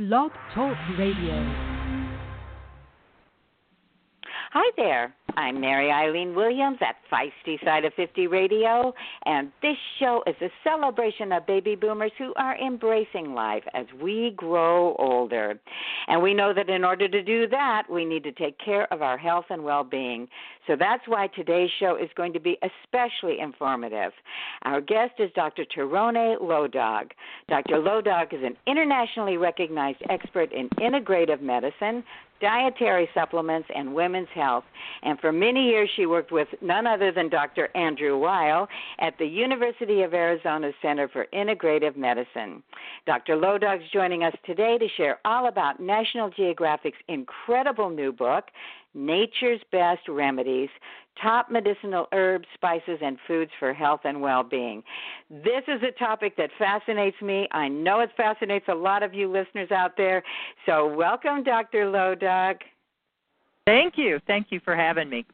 Blog Talk Radio. Hi there. I'm Mary Eileen Williams at Feisty Side of 50 Radio, and this show is a celebration of baby boomers who are embracing life as we grow older. And we know that in order to do that, we need to take care of our health and well being. So that's why today's show is going to be especially informative. Our guest is Dr. Tieraona Low Dog. Dr. Low Dog is an internationally recognized expert in integrative medicine, dietary supplements, and women's health. And for many years, she worked with none other than Dr. Andrew Weil at the University of Arizona Center for Integrative Medicine. Dr. Low Dog's joining us today to share all about National Geographic's incredible new book, Nature's Best Remedies Top Medicinal Herbs, Spices, and Foods for Health and Well Being. This is a topic that fascinates me. I know it fascinates a lot of you listeners out there. So, welcome, Dr. Low Dog. Thank you. Thank you for having me.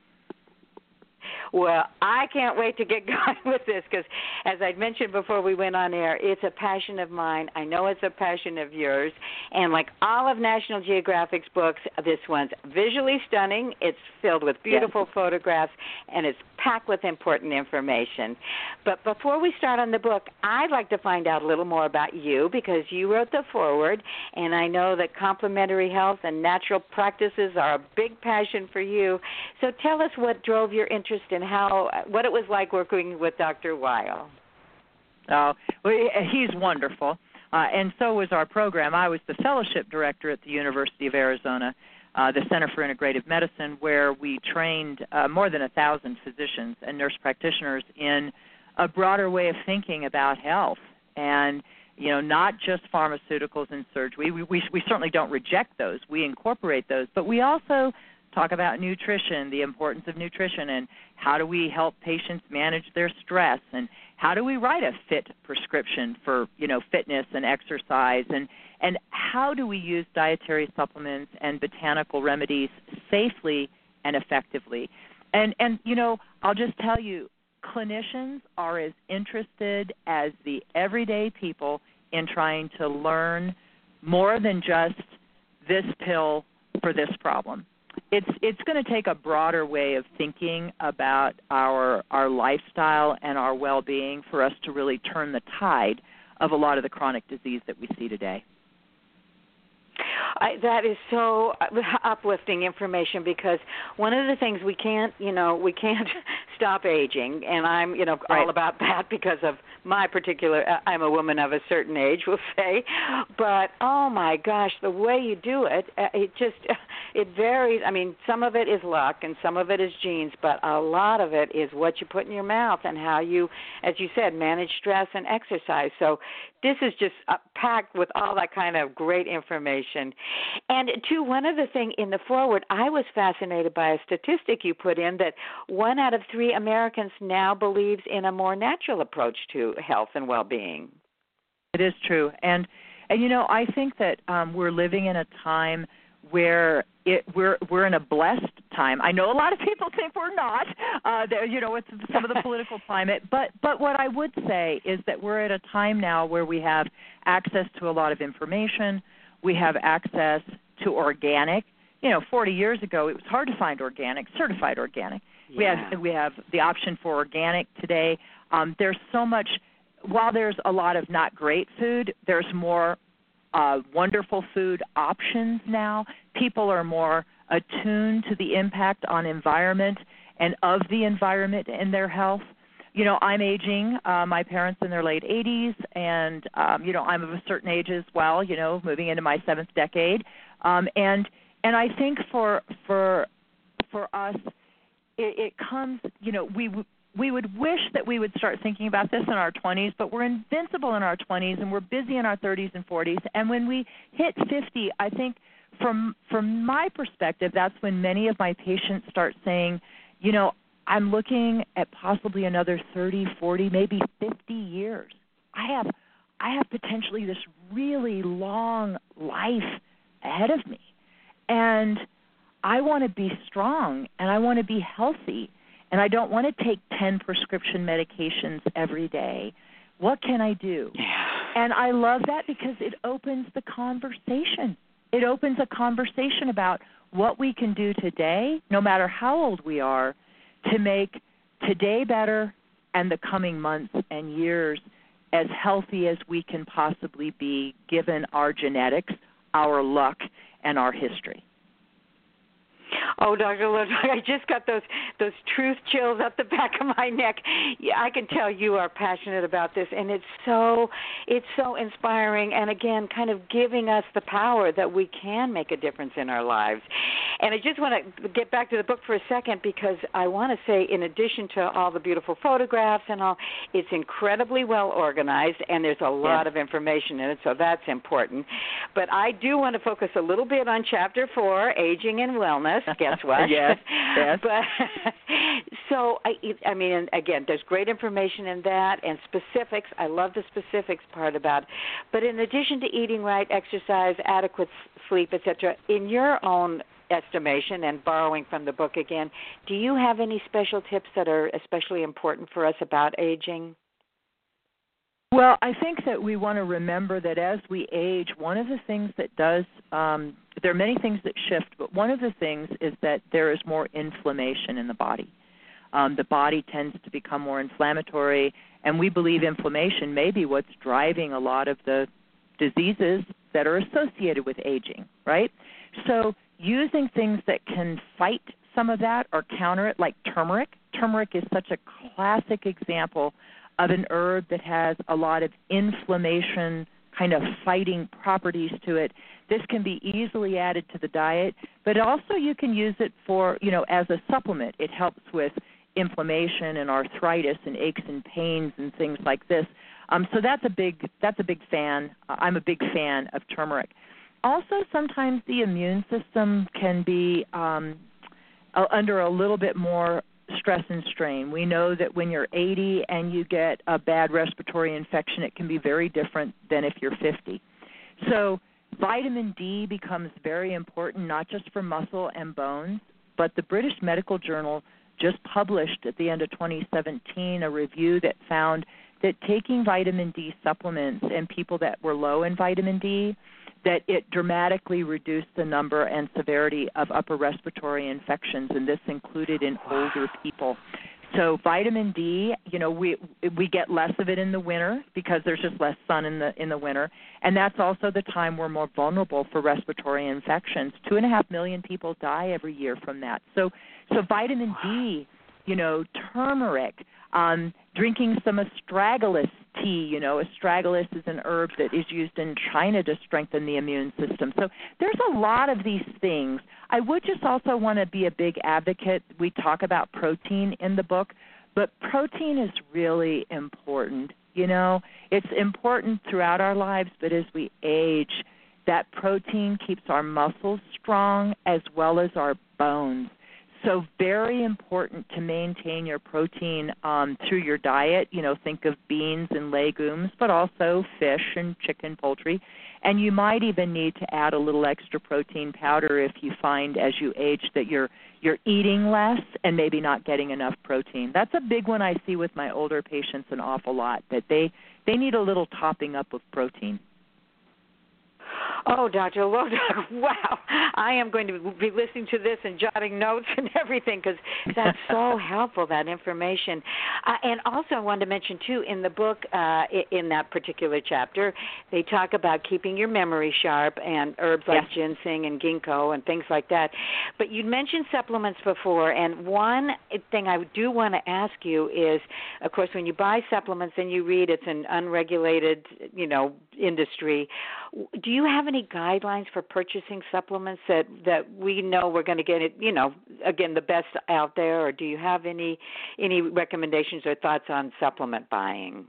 Well, I can't wait to get going with this because, as I mentioned before we went on air, it's a passion of mine. I know it's a passion of yours. And like all of National Geographic's books, this one's visually stunning. It's filled with beautiful yes. photographs and it's packed with important information. But before we start on the book, I'd like to find out a little more about you because you wrote the foreword, and I know that complementary health and natural practices are a big passion for you. So tell us what drove your interest and how what it was like working with Dr. Weil. Oh, well, he's wonderful. Uh, and so was our program. I was the fellowship director at the University of Arizona, uh, the Center for Integrative Medicine, where we trained uh, more than a thousand physicians and nurse practitioners in a broader way of thinking about health, and you know, not just pharmaceuticals and surgery. We, we, we certainly don't reject those. We incorporate those, but we also talk about nutrition, the importance of nutrition, and how do we help patients manage their stress, and how do we write a fit prescription for you know fitness and exercise, and and how do we use dietary supplements and botanical remedies safely and effectively. And and you know I'll just tell you, clinicians are as interested as the everyday people in trying to learn more than just this pill for this problem it's it's going to take a broader way of thinking about our our lifestyle and our well-being for us to really turn the tide of a lot of the chronic disease that we see today. I, that is so uplifting information because one of the things we can't, you know, we can't stop aging, and I'm, you know, right. all about that because of my particular. Uh, I'm a woman of a certain age, we'll say, but oh my gosh, the way you do it, uh, it just it varies. I mean, some of it is luck, and some of it is genes, but a lot of it is what you put in your mouth and how you, as you said, manage stress and exercise. So this is just uh, packed with all that kind of great information. And to one other thing in the foreword, I was fascinated by a statistic you put in that one out of three Americans now believes in a more natural approach to health and well-being. It is true, and and you know I think that um, we're living in a time where it, we're we're in a blessed time. I know a lot of people think we're not. Uh, there, you know, with some of the political climate, but but what I would say is that we're at a time now where we have access to a lot of information. We have access to organic. You know, 40 years ago, it was hard to find organic, certified organic. Yeah. We have we have the option for organic today. Um, there's so much. While there's a lot of not great food, there's more uh, wonderful food options now. People are more attuned to the impact on environment and of the environment in their health. You know, I'm aging. Uh, my parents in their late 80s, and um, you know, I'm of a certain age as well. You know, moving into my seventh decade, um, and and I think for for for us, it, it comes. You know, we we would wish that we would start thinking about this in our 20s, but we're invincible in our 20s and we're busy in our 30s and 40s. And when we hit 50, I think from from my perspective, that's when many of my patients start saying, you know, I'm looking at possibly another 30, 40, maybe 50 years. I have I have potentially this really long life ahead of me. And I want to be strong and I want to be healthy and I don't want to take 10 prescription medications every day. What can I do? Yeah. And I love that because it opens the conversation. It opens a conversation about what we can do today, no matter how old we are, to make today better and the coming months and years as healthy as we can possibly be given our genetics, our luck, and our history. Oh, Dr. Low Dog, I just got those those truth chills up the back of my neck. Yeah, I can tell you are passionate about this, and it's so it's so inspiring, and again, kind of giving us the power that we can make a difference in our lives. And I just want to get back to the book for a second because I want to say, in addition to all the beautiful photographs and all, it's incredibly well organized, and there's a lot of information in it, so that's important. But I do want to focus a little bit on chapter four, aging and wellness. Guess uh, what? yes. Yes. But so I, I mean, again, there's great information in that and specifics. I love the specifics part about. It. But in addition to eating right, exercise, adequate sleep, etc., in your own estimation and borrowing from the book again, do you have any special tips that are especially important for us about aging? Well, I think that we want to remember that as we age, one of the things that does, um, there are many things that shift, but one of the things is that there is more inflammation in the body. Um, the body tends to become more inflammatory, and we believe inflammation may be what's driving a lot of the diseases that are associated with aging, right? So, using things that can fight some of that or counter it, like turmeric. Turmeric is such a classic example of an herb that has a lot of inflammation kind of fighting properties to it. This can be easily added to the diet, but also you can use it for, you know, as a supplement. It helps with inflammation and arthritis and aches and pains and things like this. Um, so that's a big that's a big fan. I'm a big fan of turmeric. Also, sometimes the immune system can be um, under a little bit more stress and strain. We know that when you're 80 and you get a bad respiratory infection, it can be very different than if you're 50. So, vitamin D becomes very important, not just for muscle and bones, but the British Medical Journal just published at the end of 2017 a review that found that taking vitamin D supplements in people that were low in vitamin D that it dramatically reduced the number and severity of upper respiratory infections, and this included in older people. So vitamin D, you know, we we get less of it in the winter because there's just less sun in the in the winter, and that's also the time we're more vulnerable for respiratory infections. Two and a half million people die every year from that. So so vitamin D, you know, turmeric, um, drinking some astragalus tea. You know, astragalus is an herb that is used in China to strengthen the immune system. So there's a lot of these things. I would just also want to be a big advocate. We talk about protein in the book, but protein is really important. You know, it's important throughout our lives, but as we age, that protein keeps our muscles strong as well as our bones. So very important to maintain your protein um, through your diet. You know, think of beans and legumes, but also fish and chicken, poultry. And you might even need to add a little extra protein powder if you find as you age that you're you're eating less and maybe not getting enough protein. That's a big one I see with my older patients an awful lot that they they need a little topping up of protein. Oh, Dr. Low Dog, wow. I am going to be listening to this and jotting notes and everything because that's so helpful, that information. Uh, and also, I wanted to mention, too, in the book, uh, in that particular chapter, they talk about keeping your memory sharp and herbs like yeah. ginseng and ginkgo and things like that. But you mentioned supplements before, and one thing I do want to ask you is, of course, when you buy supplements and you read it's an unregulated, you know, industry, do you have any guidelines for purchasing supplements that that we know we're going to get it you know again the best out there or do you have any any recommendations or thoughts on supplement buying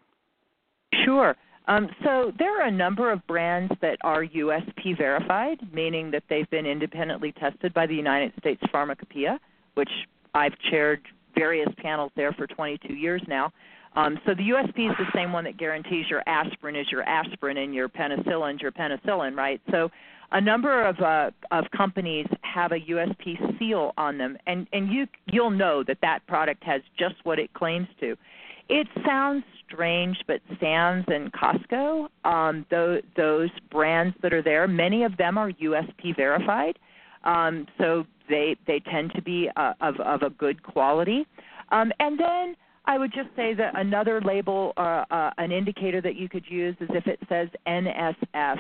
sure um, so there are a number of brands that are USP verified, meaning that they've been independently tested by the United States Pharmacopeia, which I've chaired various panels there for 22 years now. Um, so the USP is the same one that guarantees your aspirin is your aspirin and your penicillin is your penicillin, right? So a number of uh, of companies have a USP seal on them, and and you you'll know that that product has just what it claims to. it sounds strange, but Sam's and Costco, um, those, those brands that are there, many of them are USP verified, um, so they they tend to be uh, of of a good quality. Um, and then I would just say that another label, uh, uh, an indicator that you could use is if it says NSF.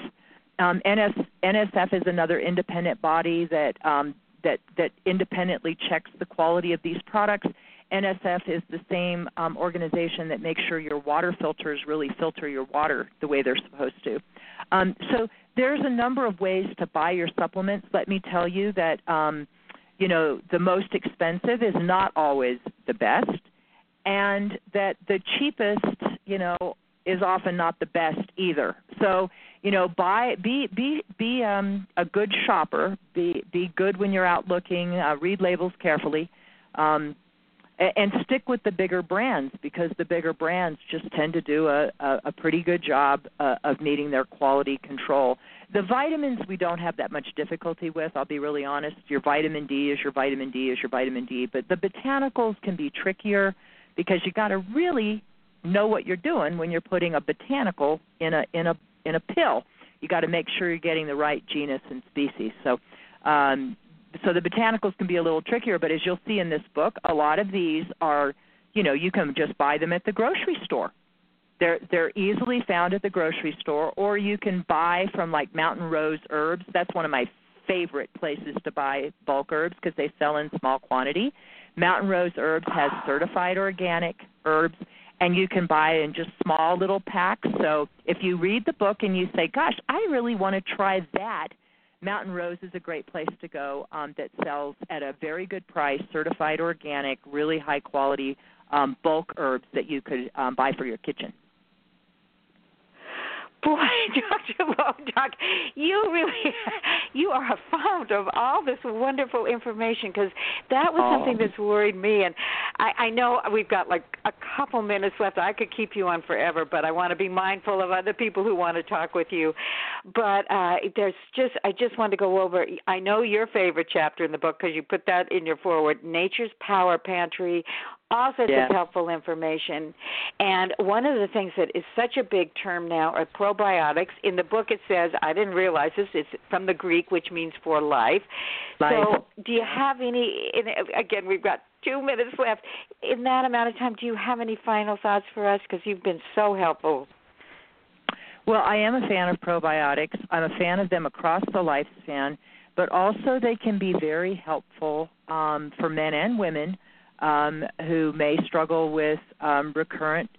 Um, NS, NSF is another independent body that um, that that independently checks the quality of these products. NSF is the same um, organization that makes sure your water filters really filter your water the way they're supposed to. Um, so there's a number of ways to buy your supplements. Let me tell you that um, you know the most expensive is not always the best, and that the cheapest you know is often not the best either. So you know, buy be be be um, a good shopper. Be be good when you're out looking. Uh, read labels carefully. Um, and stick with the bigger brands because the bigger brands just tend to do a, a, a pretty good job uh, of meeting their quality control. The vitamins we don't have that much difficulty with. I'll be really honest. Your vitamin D is your vitamin D is your vitamin D, but the botanicals can be trickier because you got to really know what you're doing when you're putting a botanical in a in a in a pill. You got to make sure you're getting the right genus and species. So um, so the botanicals can be a little trickier, but as you'll see in this book, a lot of these are, you know, you can just buy them at the grocery store. They're they're easily found at the grocery store, or you can buy from like Mountain Rose Herbs. That's one of my favorite places to buy bulk herbs because they sell in small quantity. Mountain Rose Herbs has certified organic herbs, and you can buy in just small little packs. So if you read the book and you say, "Gosh, I really want to try that," Mountain Rose is a great place to go um, that sells at a very good price, certified organic, really high quality um, bulk herbs that you could um, buy for your kitchen. Boy, Dr. Low Dog, you really you are a fount of all this wonderful information because that was oh. something that's worried me and I, I know we've got like a couple minutes left. I could keep you on forever, but I want to be mindful of other people who want to talk with you. But uh there's just I just want to go over I know your favorite chapter in the book because you put that in your forward, Nature's Power Pantry, all sorts yeah. of helpful information. And one of the things that is such a big term now are probiotics. In the book, it says, I didn't realize this, it's from the Greek, which means for life. life. So, do you have any, again, we've got two minutes left. In that amount of time, do you have any final thoughts for us? Because you've been so helpful. Well, I am a fan of probiotics. I'm a fan of them across the lifespan, but also they can be very helpful um, for men and women um, who may struggle with um, recurrent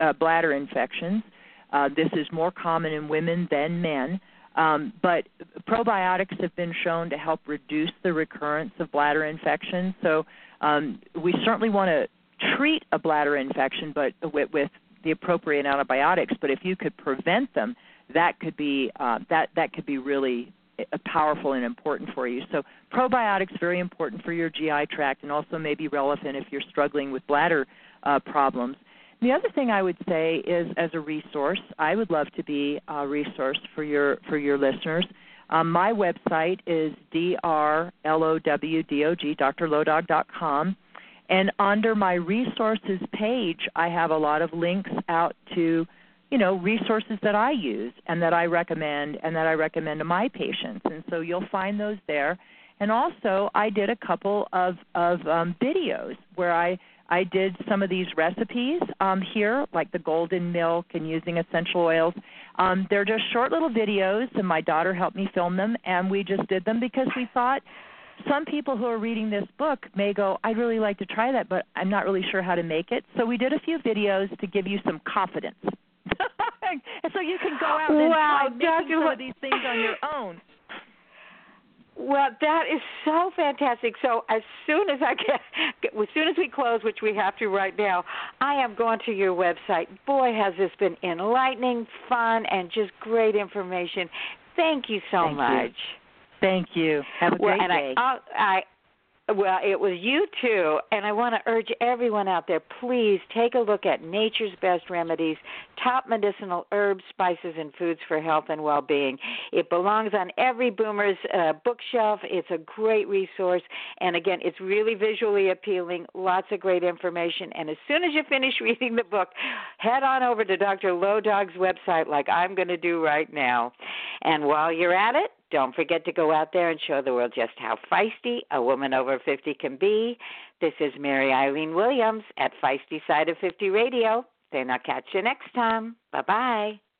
uh, bladder infections. Uh, this is more common in women than men. Um, but probiotics have been shown to help reduce the recurrence of bladder infections. So um, we certainly want to treat a bladder infection, but with, with the appropriate antibiotics. But if you could prevent them, that could be uh, that that could be really powerful and important for you. So probiotics very important for your GI tract and also may be relevant if you're struggling with bladder uh, problems. The other thing I would say is, as a resource, I would love to be a resource for your for your listeners. Um, my website is drlowdog, drlowdog.com, and under my resources page, I have a lot of links out to you know resources that I use and that I recommend and that I recommend to my patients. And so you'll find those there. And also, I did a couple of of um, videos where I I did some of these recipes um, here, like the golden milk and using essential oils. Um, they're just short little videos, and my daughter helped me film them, and we just did them because we thought some people who are reading this book may go, I'd really like to try that, but I'm not really sure how to make it. So we did a few videos to give you some confidence. And so you can go out and wow, try making some of these things on your own. Well, that is so fantastic. So as soon as I get, as soon as we close, which we have to right now, I am going to your website. Boy, has this been enlightening, fun, and just great information. Thank you so Thank much. You. Thank you. Have a well, great and day. I, I Well, it was you too, and I want to urge everyone out there please take a look at Nature's Best Remedies, top medicinal herbs, spices, and foods for health and well being. It belongs on every boomer's uh, bookshelf. It's a great resource, and again, it's really visually appealing, lots of great information. And as soon as you finish reading the book, head on over to Dr. Low Dog's website, like I'm going to do right now. And while you're at it, don't forget to go out there and show the world just how feisty a woman over 50 can be. This is Mary Eileen Williams at Feisty Side of 50 Radio. Then I'll catch you next time. Bye bye.